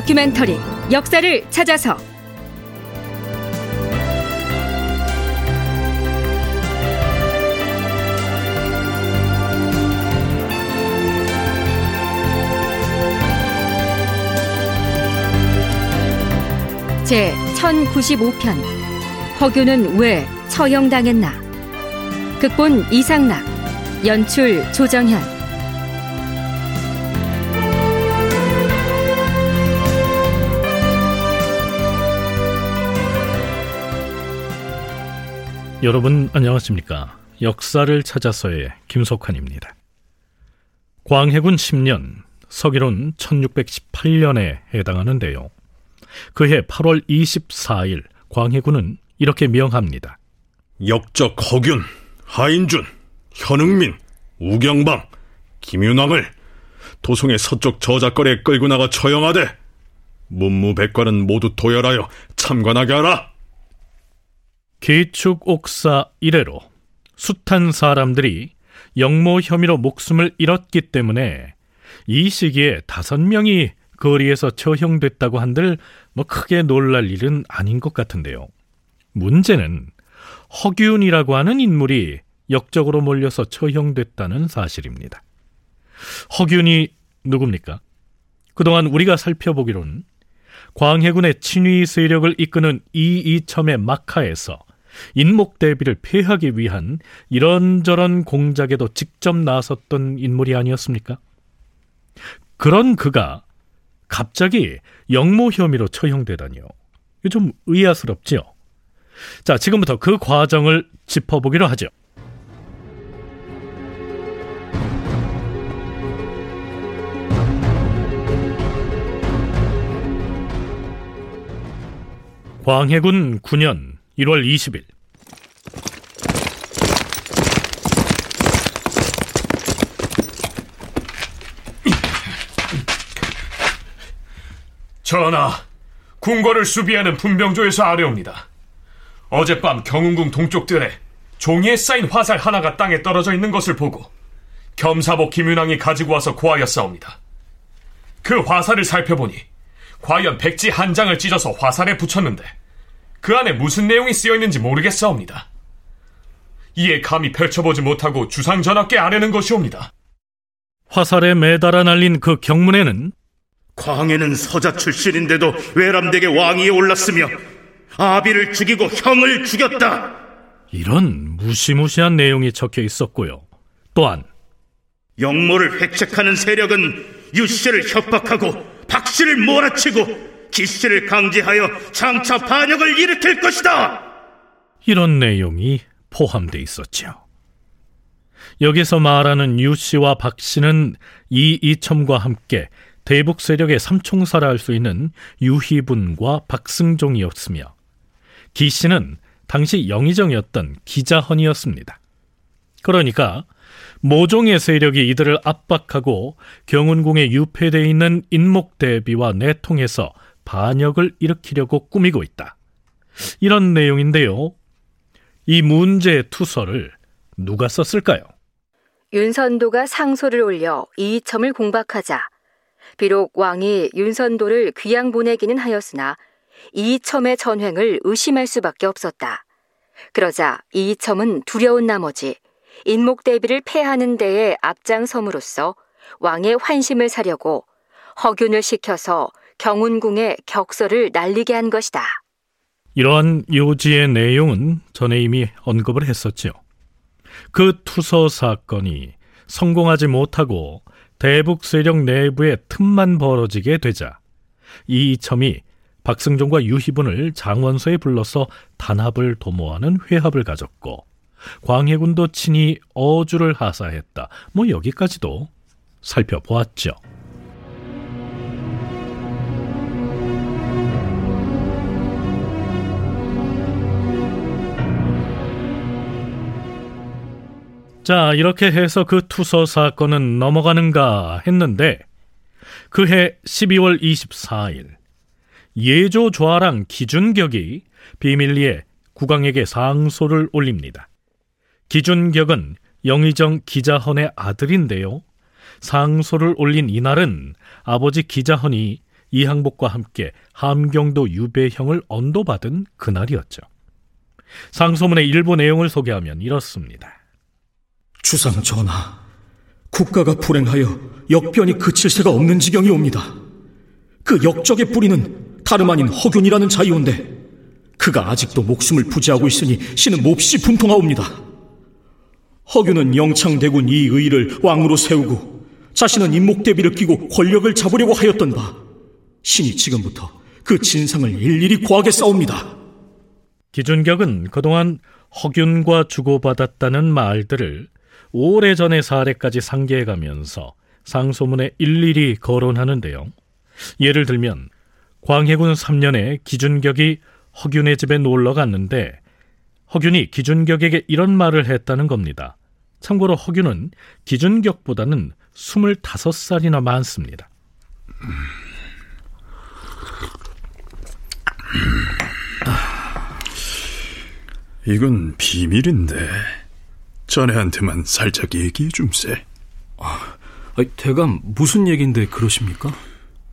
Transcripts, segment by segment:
다큐멘터리 역사를 찾아서. 제 1095편 허규는 왜 처형당했나? 극본 이상락 연출 조정현 여러분 안녕하십니까 역사를 찾아서의 김석환입니다 광해군 10년 서기론 1618년에 해당하는데요 그해 8월 24일 광해군은 이렇게 명합니다. 역적 허균, 하인준, 현흥민, 우경방, 김윤왕을 도성의 서쪽 저작거리에 끌고 나가 처형하되 문무백관은 모두 도열하여 참관하게 하라. 계축 옥사 이래로 숱한 사람들이 영모 혐의로 목숨을 잃었기 때문에 이 시기에 다섯 명이 거리에서 처형됐다고 한들 뭐 크게 놀랄 일은 아닌 것 같은데요. 문제는 허균이라고 하는 인물이 역적으로 몰려서 처형됐다는 사실입니다. 허균이 누굽니까? 그동안 우리가 살펴보기로는 광해군의 친위 세력을 이끄는 이이첨의 막하에서 인목 대비를 폐하기 위한 이런저런 공작에도 직접 나섰던 인물이 아니었습니까? 그런 그가 갑자기 영모 혐의로 처형되다니요. 이거 좀 의아스럽지요. 자, 지금부터 그 과정을 짚어보기로 하죠. 광해군 9년 1월 20일 전하, 궁궐을 수비하는 분병조에서 아뢰옵니다. 어젯밤 경운궁 동쪽들에 종이에 쌓인 화살 하나가 땅에 떨어져 있는 것을 보고 겸사복 김윤왕이 가지고 와서 고하였사옵니다. 그 화살을 살펴보니 과연 백지 한 장을 찢어서 화살에 붙였는데 그 안에 무슨 내용이 쓰여 있는지 모르겠사옵니다. 이에 감히 펼쳐보지 못하고 주상 전하께 아뢰는 것이옵니다. 화살에 매달아 날린 그 경문에는 광해는 서자 출신인데도 외람되게 왕위에 올랐으며 아비를 죽이고 형을 죽였다. 이런 무시무시한 내용이 적혀 있었고요. 또한 영모를 획책하는 세력은 유 씨를 협박하고 박 씨를 몰아치고 기씨를 강제하여 장차 반역을 일으킬 것이다. 이런 내용이 포함돼 있었죠. 여기서 말하는 유 씨와 박 씨는 이 이첨과 함께 대북 세력의 삼총사라 할 수 있는 유희분과 박승종이었으며 기 씨는 당시 영의정이었던 기자헌이었습니다. 그러니까 모종의 세력이 이들을 압박하고 경운궁에 유폐되어 있는 인목대비와 내통해서 반역을 일으키려고 꾸미고 있다. 이런 내용인데요. 이 문제 투서를 누가 썼을까요? 윤선도가 상소를 올려 이첨을 공박하자 비록 왕이 윤선도를 귀양 보내기는 하였으나 이첨의 전횡을 의심할 수밖에 없었다. 그러자 이첨은 두려운 나머지 인목 대비를 패하는 데에 앞장섬으로써 왕의 환심을 사려고 허균을 시켜서 경운궁에 격서를 날리게 한 것이다. 이러한 요지의 내용은 전에 이미 언급을 했었죠. 그 투서 사건이 성공하지 못하고 대북 세력 내부에 틈만 벌어지게 되자 이이첨이 박승종과 유희분을 장원소에 불러서 단합을 도모하는 회합을 가졌고 광해군도 친히 어주를 하사했다. 뭐 여기까지도 살펴보았죠. 자, 이렇게 해서 그 투서 사건은 넘어가는가 했는데 그해 12월 24일 예조 좌랑 기준격이 비밀리에 국왕에게 상소를 올립니다. 기준격은 영의정 기자헌의 아들인데요. 상소를 올린 이날은 아버지 기자헌이 이항복과 함께 함경도 유배형을 언도받은 그날이었죠. 상소문의 일부 내용을 소개하면 이렇습니다. 주상 전하, 국가가 불행하여 역변이 그칠 새가 없는 지경이 옵니다. 그 역적의 뿌리는 다름 아닌 허균이라는 자유인데 그가 아직도 목숨을 부지하고 있으니 신은 몹시 분통하옵니다. 허균은 영창대군 이의를 왕으로 세우고 자신은 임목대비를 끼고 권력을 잡으려고 하였던 바 신이 지금부터 그 진상을 일일이 고하게 싸웁니다. 기준격은 그동안 허균과 주고받았다는 말들을 오래전의 사례까지 상기해 가면서 상소문에 일일이 거론하는데요. 예를 들면 광해군 3년에 기준격이 허균의 집에 놀러 갔는데 허균이 기준격에게 이런 말을 했다는 겁니다. 참고로 허균은 기준격보다는 25살이나 많습니다. 이건 비밀인데 자네한테만 살짝 얘기해 줌세. 아, 대감 무슨 얘긴데 그러십니까?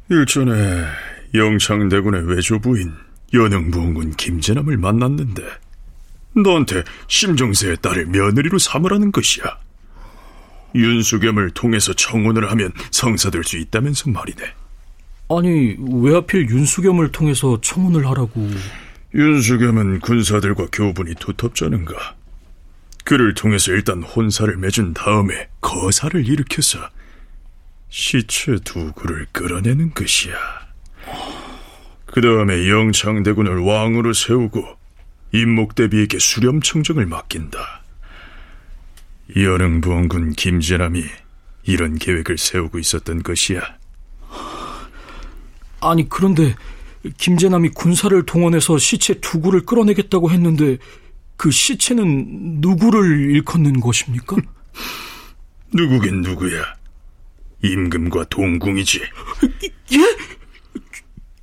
일전에 영창대군의 외조부인 연흥부원군 김재남을 만났는데 너한테 심정세의 딸을 며느리로 삼으라는 것이야. 윤수겸을 통해서 청혼을 하면 성사될 수 있다면서 말이네. 아니, 왜 하필 윤수겸을 통해서 청혼을 하라고... 윤수겸은 군사들과 교분이 두텁잖은가. 그를 통해서 일단 혼사를 맺은 다음에 거사를 일으켜서 시체 두 구를 끌어내는 것이야. 그 다음에 영창대군을 왕으로 세우고 임목대비에게 수렴청정을 맡긴다. 연흥부원군 김재남이 이런 계획을 세우고 있었던 것이야. 아니 그런데 김재남이 군사를 동원해서 시체 두 구를 끌어내겠다고 했는데 그 시체는 누구를 일컫는 것입니까? 누구긴 누구야. 임금과 동궁이지. 예?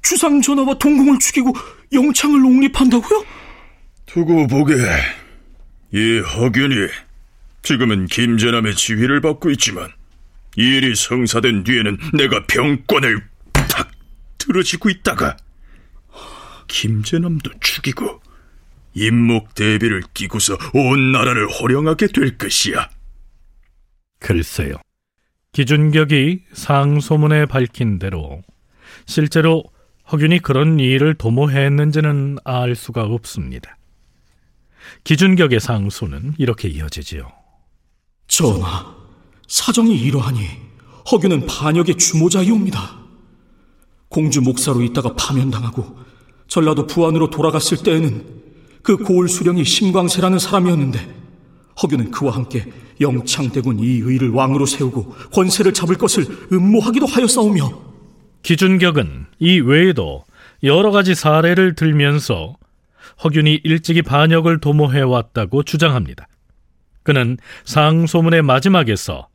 주상 전하와 동궁을 죽이고 영창을 옹립한다고요? 두고 보게. 이 허균이 지금은 김재남의 지휘를 받고 있지만 일이 성사된 뒤에는 내가 병권을 탁 들어지고 있다가 김재남도 죽이고 임목 대비를 끼고서 온 나라를 호령하게 될 것이야. 글쎄요. 기준격이 상소문에 밝힌 대로 실제로 허균이 그런 일을 도모했는지는 알 수가 없습니다. 기준격의 상소는 이렇게 이어지지요. 전하, 사정이 이러하니 허균은 반역의 주모자이옵니다. 공주 목사로 있다가 파면당하고 전라도 부안으로 돌아갔을 때에는 그 고을 수령이 심광세라는 사람이었는데 허균은 그와 함께 영창대군 이의를 왕으로 세우고 권세를 잡을 것을 음모하기도 하였사오며 기준격은 이 외에도 여러 가지 사례를 들면서 허균이 일찍이 반역을 도모해 왔다고 주장합니다. 그는 상소문의 마지막에서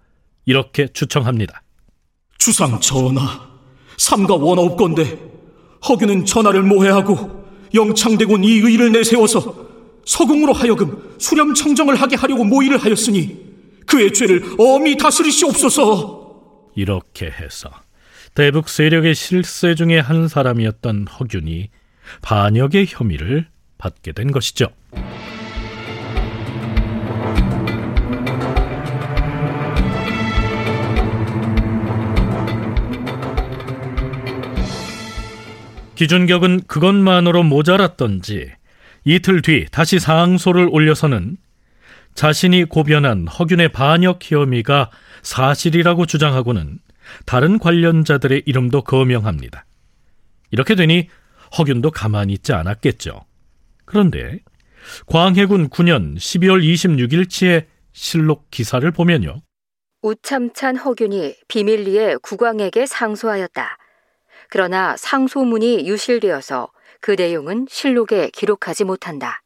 이렇게 추청합니다. 주상 전하, 삼가 원하옵건대 허균은 전하를 모해하고 영창대군 이 의를 내세워서 서궁으로 하여금 수렴 청정을 하게 하려고 모의를 하였으니 그의 죄를 엄히 다스리시옵소서. 이렇게 해서 대북 세력의 실세 중에 한 사람이었던 허균이 반역의 혐의를 받게 된 것이죠. 기준격은 그것만으로 모자랐던지 이틀 뒤 다시 상소를 올려서는 자신이 고변한 허균의 반역 혐의가 사실이라고 주장하고는 다른 관련자들의 이름도 거명합니다. 이렇게 되니 허균도 가만히 있지 않았겠죠. 그런데 광해군 9년 12월 26일치의 실록 기사를 보면요. 우참찬 허균이 비밀리에 국왕에게 상소하였다. 그러나 상소문이 유실되어서 그 내용은 실록에 기록하지 못한다.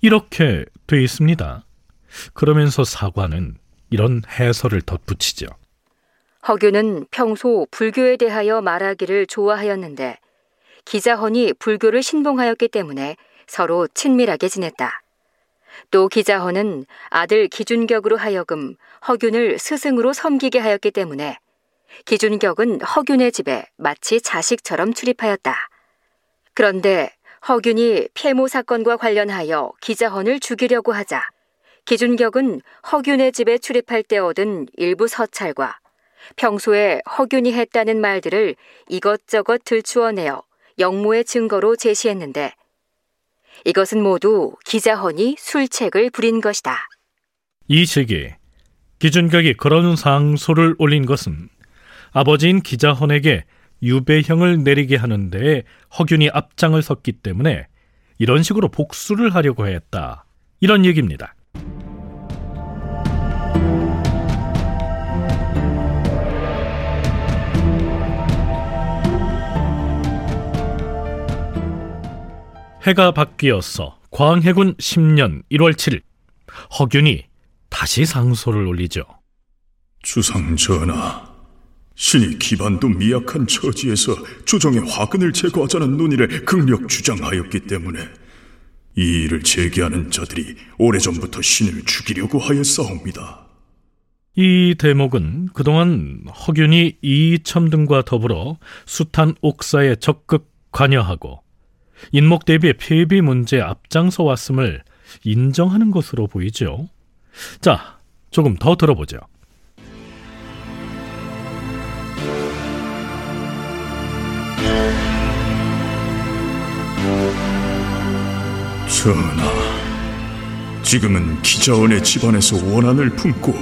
이렇게 돼 있습니다. 그러면서 사관은 이런 해설을 덧붙이죠. 허균은 평소 불교에 대하여 말하기를 좋아하였는데 기자헌이 불교를 신봉하였기 때문에 서로 친밀하게 지냈다. 또 기자헌은 아들 기준격으로 하여금 허균을 스승으로 섬기게 하였기 때문에 기준격은 허균의 집에 마치 자식처럼 출입하였다. 그런데 허균이 폐모 사건과 관련하여 기자헌을 죽이려고 하자 기준격은 허균의 집에 출입할 때 얻은 일부 서찰과 평소에 허균이 했다는 말들을 이것저것 들추어내어 영모의 증거로 제시했는데 이것은 모두 기자헌이 술책을 부린 것이다. 이 시기 기준격이 그런 상소를 올린 것은 아버지인 기자헌에게 유배형을 내리게 하는데 허균이 앞장을 섰기 때문에 이런 식으로 복수를 하려고 했다. 이런 얘기입니다. 해가 바뀌어서 광해군 10년 1월 7일 허균이 다시 상소를 올리죠. 주상 전하, 신이 기반도 미약한 처지에서 조정의 화근을 제거하자는 논의를 극력 주장하였기 때문에 이 일을 제기하는 자들이 오래전부터 신을 죽이려고 하였사옵니다. 이 대목은 그동안 허균이 이이첨 등과 더불어 숱한 옥사에 적극 관여하고 인목 대비의 폐비 문제에 앞장서 왔음을 인정하는 것으로 보이죠. 자, 조금 더 들어보죠. 전하, 지금은 기자원의 집안에서 원한을 품고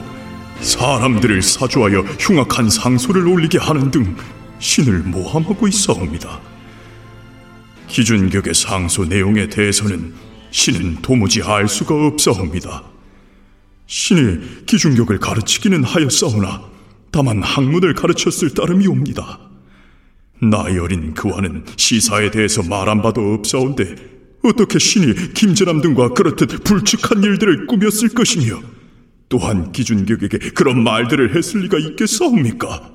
사람들을 사주하여 흉악한 상소를 올리게 하는 등 신을 모함하고 있사옵니다. 기준격의 상소 내용에 대해서는 신은 도무지 알 수가 없사옵니다. 신이 기준격을 가르치기는 하였사오나 다만 학문을 가르쳤을 따름이옵니다. 나이 어린 그와는 시사에 대해서 말한 바도 없사온데 어떻게 신이 김재남 등과 그렇듯 불측한 일들을 꾸몄을 것이며 또한 기준격에게 그런 말들을 했을 리가 있겠사옵니까?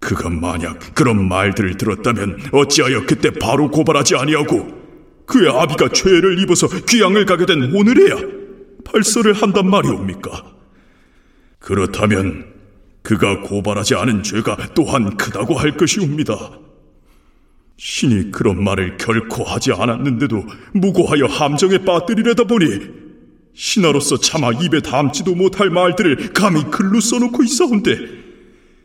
그가 만약 그런 말들을 들었다면 어찌하여 그때 바로 고발하지 아니하고 그의 아비가 죄를 입어서 귀양을 가게 된 오늘에야 발설을 한단 말이옵니까? 그렇다면 그가 고발하지 않은 죄가 또한 크다고 할 것이옵니다. 신이 그런 말을 결코 하지 않았는데도 무고하여 함정에 빠뜨리려다 보니 신하로서 차마 입에 담지도 못할 말들을 감히 글로 써놓고 있사온데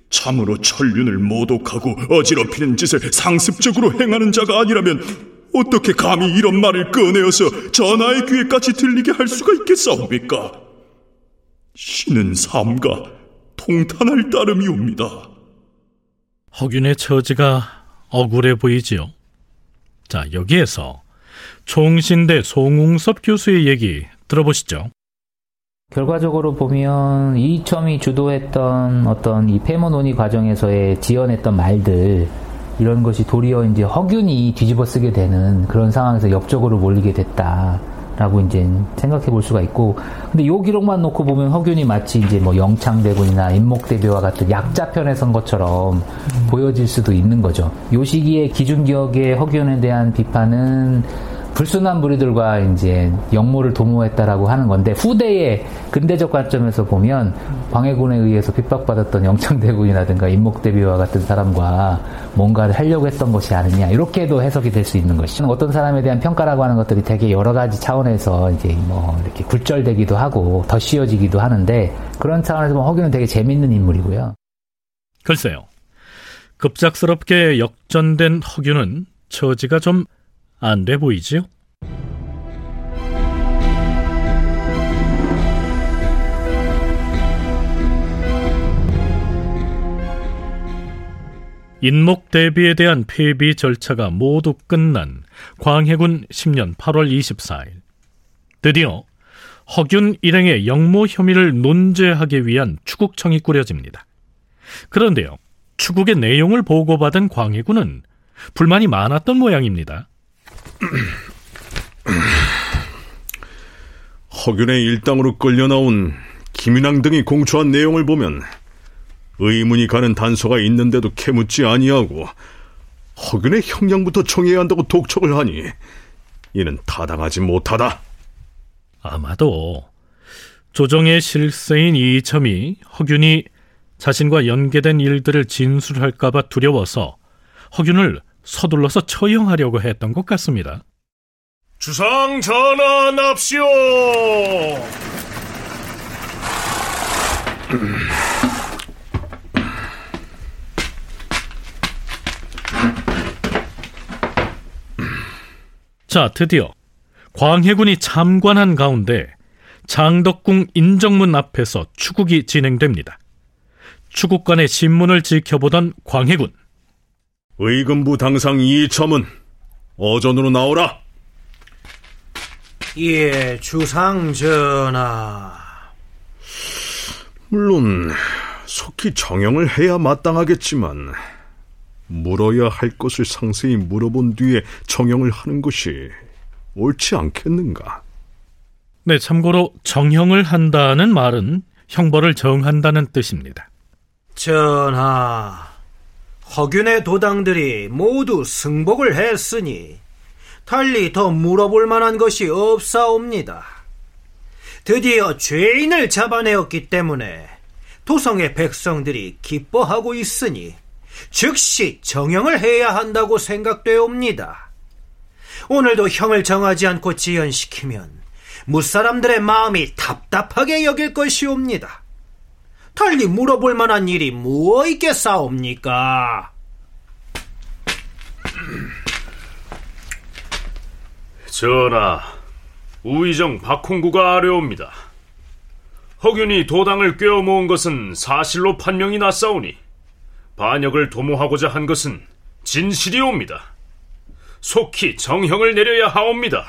참으로 천륜을 모독하고 어지럽히는 짓을 상습적으로 행하는 자가 아니라면 어떻게 감히 이런 말을 꺼내어서 전하의 귀에까지 들리게 할 수가 있겠사옵니까? 신은 삼가 통탄할 따름이옵니다. 허균의 처지가 억울해 보이지요. 자, 여기에서 총신대 송웅섭 교수의 얘기 들어보시죠. 결과적으로 보면 이첨이 주도했던 어떤 이 폐모 논의 과정에서의 지어냈던 말들 이런 것이 도리어 이제 허균이 뒤집어 쓰게 되는 그런 상황에서 역적으로 몰리게 됐다. 라고 이제 생각해 볼 수가 있고 근데 요 기록만 놓고 보면 허균이 마치 이제 뭐 영창대군이나 인목대비와 같은 약자편에 선 것처럼 음. 보여질 수도 있는 거죠. 요 시기에 기준기억의 허균에 대한 비판은 불순한 무리들과 이제 역모를 도모했다라고 하는 건데 후대의 근대적 관점에서 보면 광해군에 의해서 핍박받았던 영창대군이라든가 임목대비와 같은 사람과 뭔가를 하려고 했던 것이 아니냐 이렇게도 해석이 될 수 있는 것이 어떤 사람에 대한 평가라고 하는 것들이 되게 여러 가지 차원에서 이제 뭐 이렇게 굴절되기도 하고 더 씌워지기도 하는데 그런 차원에서 보면 허균은 되게 재밌는 인물이고요. 글쎄요. 급작스럽게 역전된 허균은 처지가 좀 안 돼 보이지요? 인목 대비에 대한 폐비 절차가 모두 끝난 광해군 10년 8월 24일 드디어 허균 일행의 영모 혐의를 논제하기 위한 추국청이 꾸려집니다. 그런데요, 추국의 내용을 보고받은 광해군은 불만이 많았던 모양입니다. 허균의 일당으로 끌려 나온 김윤왕 등이 공초한 내용을 보면 의문이 가는 단서가 있는데도 캐묻지 아니하고 허균의 형량부터 청해야 한다고 독촉을 하니 이는 타당하지 못하다. 아마도 조정의 실세인 이첨이 허균이 자신과 연계된 일들을 진술할까봐 두려워서 허균을 서둘러서 처형하려고 했던 것 같습니다. 주상 전환합시오. 자, 드디어 광해군이 참관한 가운데 장덕궁 인정문 앞에서 추국이 진행됩니다. 추국관의 신문을 지켜보던 광해군. 의금부 당상 이첨은 어전으로 나오라. 예, 주상 전하. 물론 속히 정형을 해야 마땅하겠지만 물어야 할 것을 상세히 물어본 뒤에 정형을 하는 것이 옳지 않겠는가? 네, 참고로 정형을 한다는 말은 형벌을 정한다는 뜻입니다. 전하, 허균의 도당들이 모두 승복을 했으니 달리 더 물어볼 만한 것이 없사옵니다. 드디어 죄인을 잡아내었기 때문에 도성의 백성들이 기뻐하고 있으니 즉시 정형을 해야 한다고 생각되옵니다. 오늘도 형을 정하지 않고 지연시키면 무사람들의 마음이 답답하게 여길 것이옵니다. 달리 물어볼 만한 일이 무엇 있겠사옵니까? 전하, 우의정 박홍구가 아뢰옵니다. 허균이 도당을 꿰어 모은 것은 사실로 판명이 났사오니 반역을 도모하고자 한 것은 진실이옵니다. 속히 정형을 내려야 하옵니다.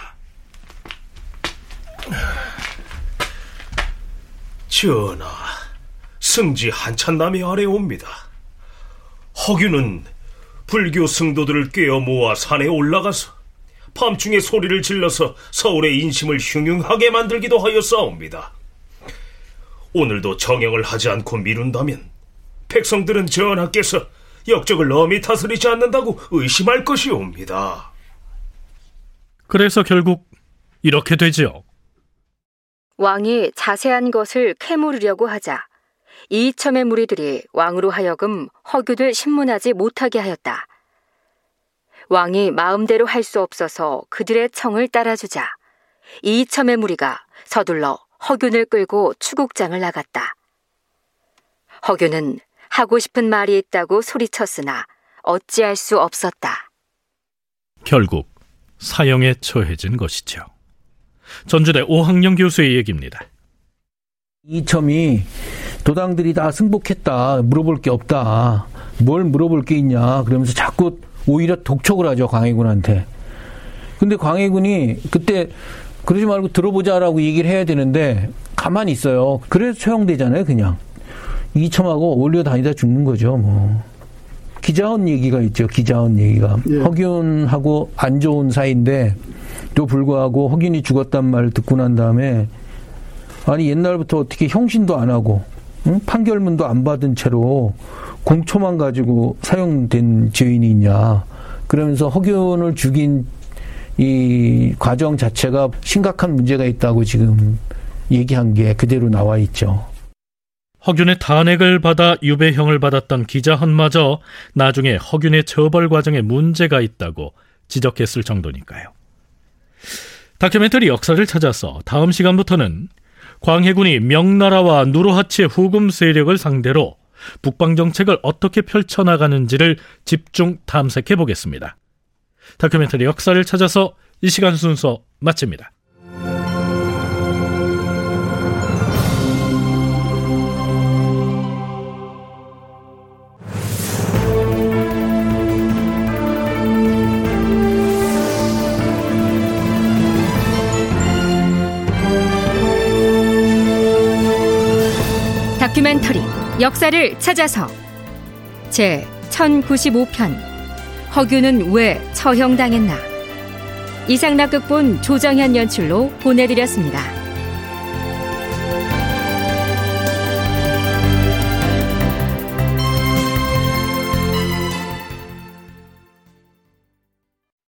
전하, 승지 한참남이 아래옵니다. 허균은 불교 승도들을 꿰어 모아 산에 올라가서 밤중에 소리를 질러서 서울의 인심을 흉흉하게 만들기도 하였사옵니다. 오늘도 정형을 하지 않고 미룬다면 백성들은 전하께서 역적을 엄히 다스리지 않는다고 의심할 것이옵니다. 그래서 결국 이렇게 되지요. 왕이 자세한 것을 캐물으려고 하자 이첨의 무리들이 왕으로 하여금 허균을 신문하지 못하게 하였다. 왕이 마음대로 할 수 없어서 그들의 청을 따라주자 이첨의 무리가 서둘러 허균을 끌고 추국장을 나갔다. 허균은 하고 싶은 말이 있다고 소리쳤으나 어찌할 수 없었다. 결국 사형에 처해진 것이죠. 전주대 오학령 교수의 얘기입니다. 이첨이 도당들이 다 승복했다. 물어볼 게 없다. 뭘 물어볼 게 있냐. 그러면서 자꾸 오히려 독촉을 하죠. 광해군한테. 근데 광해군이 그때 그러지 말고 들어보자라고 얘기를 해야 되는데 가만히 있어요. 그래서 처형되잖아요. 그냥. 이첨하고 올려 다니다 죽는 거죠. 뭐. 기자원 얘기가 있죠. 기자원 얘기가. 예. 허균하고 안 좋은 사이인데 또 불구하고 허균이 죽었단 말을 듣고 난 다음에 아니 옛날부터 어떻게 형신도 안 하고 응? 판결문도 안 받은 채로 공초만 가지고 사용된 죄인이 있냐. 그러면서 허균을 죽인 이 과정 자체가 심각한 문제가 있다고 지금 얘기한 게 그대로 나와 있죠. 허균의 탄핵을 받아 유배형을 받았던 기자헌마저 나중에 허균의 처벌 과정에 문제가 있다고 지적했을 정도니까요. 다큐멘터리 역사를 찾아서 다음 시간부터는 광해군이 명나라와 누르하치의 후금 세력을 상대로 북방 정책을 어떻게 펼쳐나가는지를 집중 탐색해 보겠습니다. 다큐멘터리 역사를 찾아서 이 시간 순서 마칩니다. 역사를 찾아서. 제 1095편. 허균은 왜 처형당했나? 이상락 극본 조정현 연출로 보내드렸습니다.